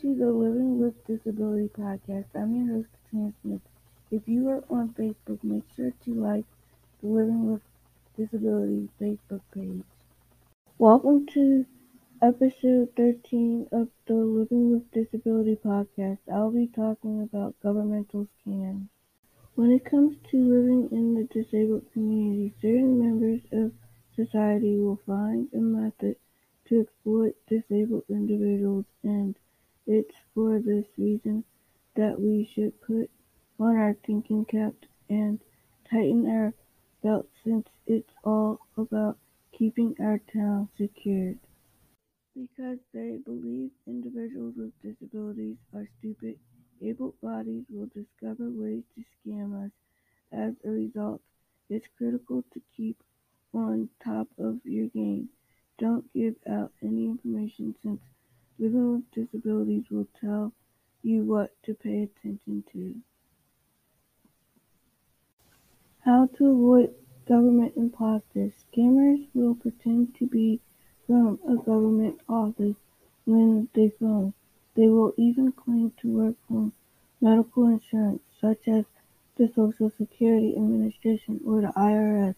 to the Living with Disability podcast. I'm your host, Katrina Smith. If you are on Facebook, make sure to like the Living with Disability Facebook page. Welcome to episode 13 of the Living with Disability podcast. I'll be talking about governmental scams. When it comes to living in the disabled community, certain members of society will find a method to exploit disabled individuals and it's for this reason that we should put on our thinking caps and tighten our belts since it's all about keeping our town secured. Because they believe individuals with disabilities are stupid, able bodies will discover ways to scam us. As a result, it's critical to keep on top of your game. Don't give out any information since living with disabilities will tell you what to pay attention to. How to avoid government imposters. Scammers will pretend to be from a government office when they phone. They will even claim to work for medical insurance, such as the Social Security Administration or the IRS,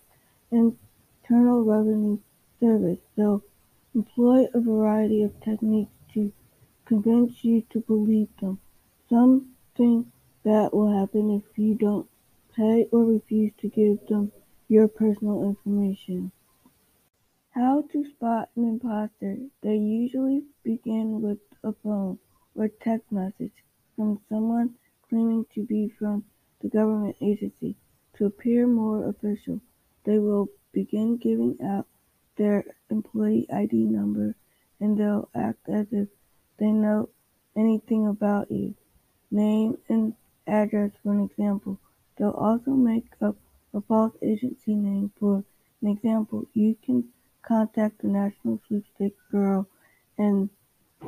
Internal Revenue Service. They'll employ a variety of techniques to convince you to believe them. Something that will happen if you don't pay or refuse to give them your personal information. How to spot an imposter. They usually begin with a phone or text message from someone claiming to be from the government agency. To appear more official, they will begin giving out their employee ID number and they'll act as if they know anything about you. Name and address for an example. They'll also make up a false agency name for an example. You can contact the National Sweepstakes Bureau and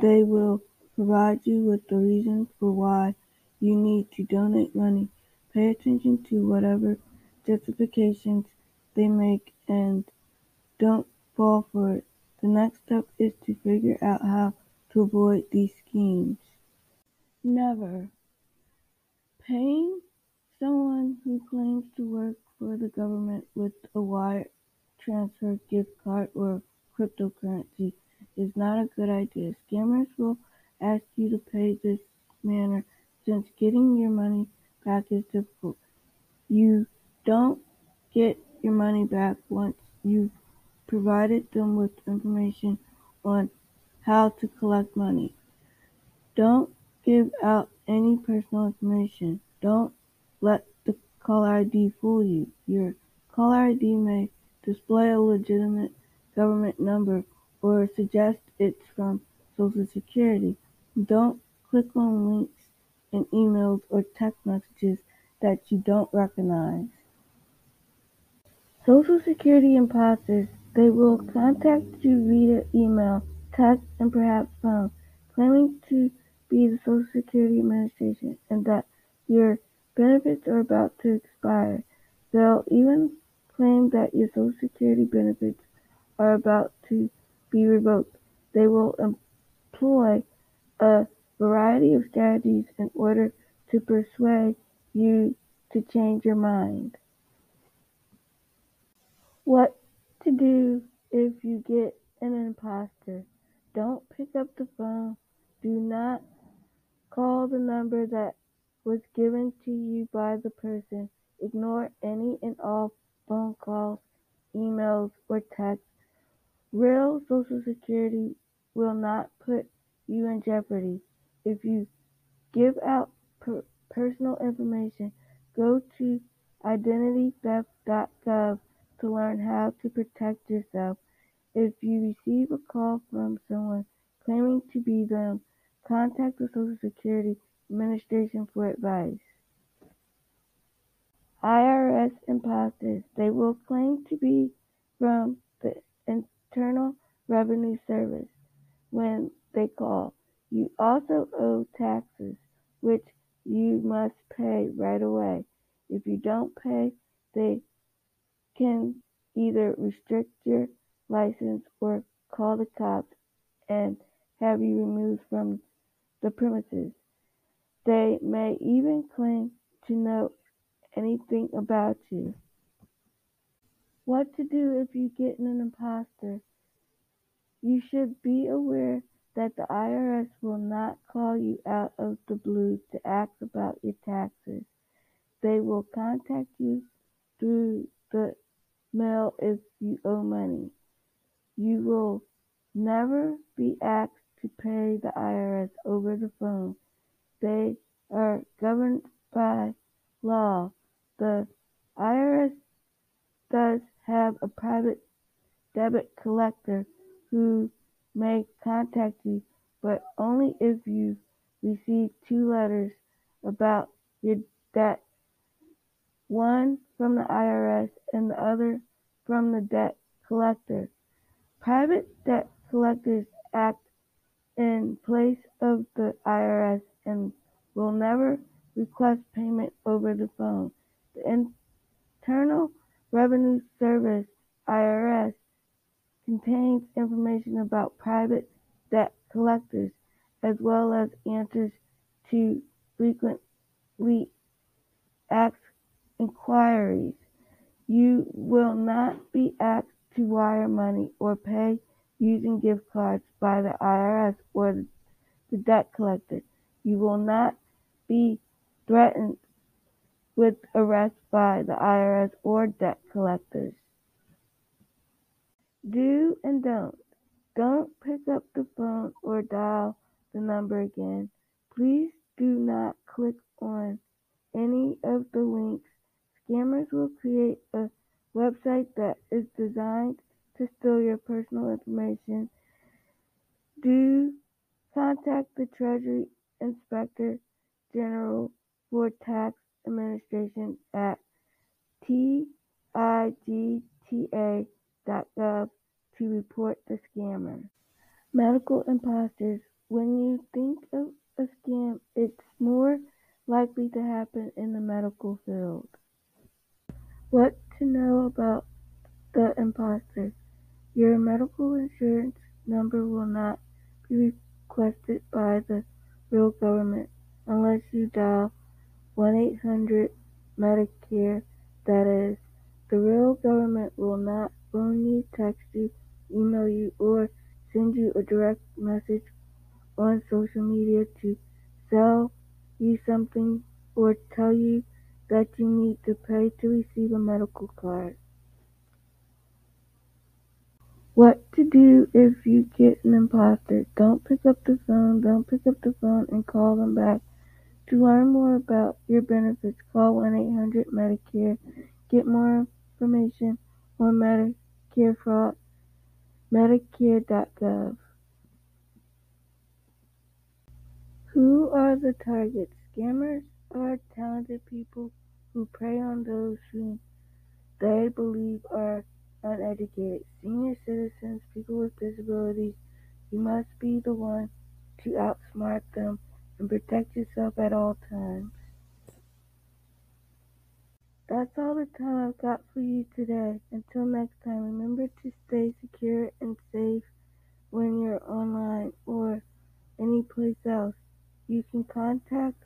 they will provide you with the reasons for why you need to donate money. Pay attention to whatever justifications they make and don't fall for it. The next step is to figure out how to avoid these schemes. Never. Paying someone who claims to work for the government with a wire transfer, gift card, or cryptocurrency is not a good idea. Scammers will ask you to pay this manner since getting your money back is difficult. You don't get your money back once you've provided them with information on how to collect money. Don't give out any personal information. Don't let the caller ID fool you. Your caller ID may display a legitimate government number or suggest it's from Social Security. Don't click on links in emails or text messages that you don't recognize. Social Security imposters, they will contact you via email, text, and perhaps phone, claiming to be the Social Security Administration and that your benefits are about to expire. They'll even claim that your Social Security benefits are about to be revoked. They will employ a variety of strategies in order to persuade you to change your mind. What to do if you get an imposter? Don't pick up the phone. Do not call the number that was given to you by the person. Ignore any and all phone calls, emails, or texts. Real Social Security will not put you in jeopardy. If you give out per- personal information, go to identitytheft.gov to learn how to protect yourself. If you receive a call from someone claiming to be them, contact the Social Security Administration for advice. IRS imposters. They will claim to be from the Internal Revenue Service when they call. You also owe taxes, which you must pay right away. If you don't pay, they can either restrict your license or call the cops and have you removed from the premises. They may even claim to know anything about you. What to do if you get an imposter? You should be aware that the IRS will not call you out of the blue to ask about your taxes. They will contact you through the mail if you owe money. You will never be asked to pay the IRS over the phone. They are governed by law. The IRS does have a private debit collector who may contact you, but only if you receive two letters about your debt, one from the IRS and the other from the debt collector. Private debt collectors act in place of the IRS and will never request payment over the phone. The Internal Revenue Service (IRS) contains information about private debt collectors, as well as answers to frequently asked inquiries. You will not be asked to wire money or pay using gift cards by the IRS or the debt collector. You will not be threatened with arrest by the IRS or debt collectors. Do and don't. Don't pick up the phone or dial the number again. Please do not click on any of the links. Scammers will create a website that is designed to steal your personal information. Do contact the Treasury Inspector General for Tax Administration at tigta.gov to report the scammer. Medical imposters. When you think of a scam, it's more likely to happen in the medical field. What to know about the imposter. Your medical insurance number will not be requested by the real government unless you dial 1-800-MEDICARE. That is, the real government will not phone you, text you, email you, or send you a direct message on social media to sell you something or tell you that you need to pay to receive a medical card. What to do if you get an imposter. Don't pick up the phone. Don't pick up the phone and call them back. To learn more about your benefits, call 1-800-MEDICARE. Get more information on Medicare fraud, medicare.gov. Who are the targets? Scammers are talented people who prey on those whom they believe are uneducated. Senior citizens, people with disabilities, you must be the one to outsmart them and protect yourself at all times. That's all the time I've got for you today. Until next time, remember to stay secure and safe when you're online or any place else. You can contact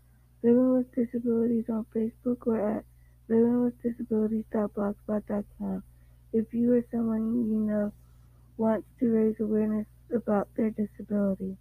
Living with Disabilities on Facebook or at livingwithdisabilities.blogspot.com if you or someone you know wants to raise awareness about their disability.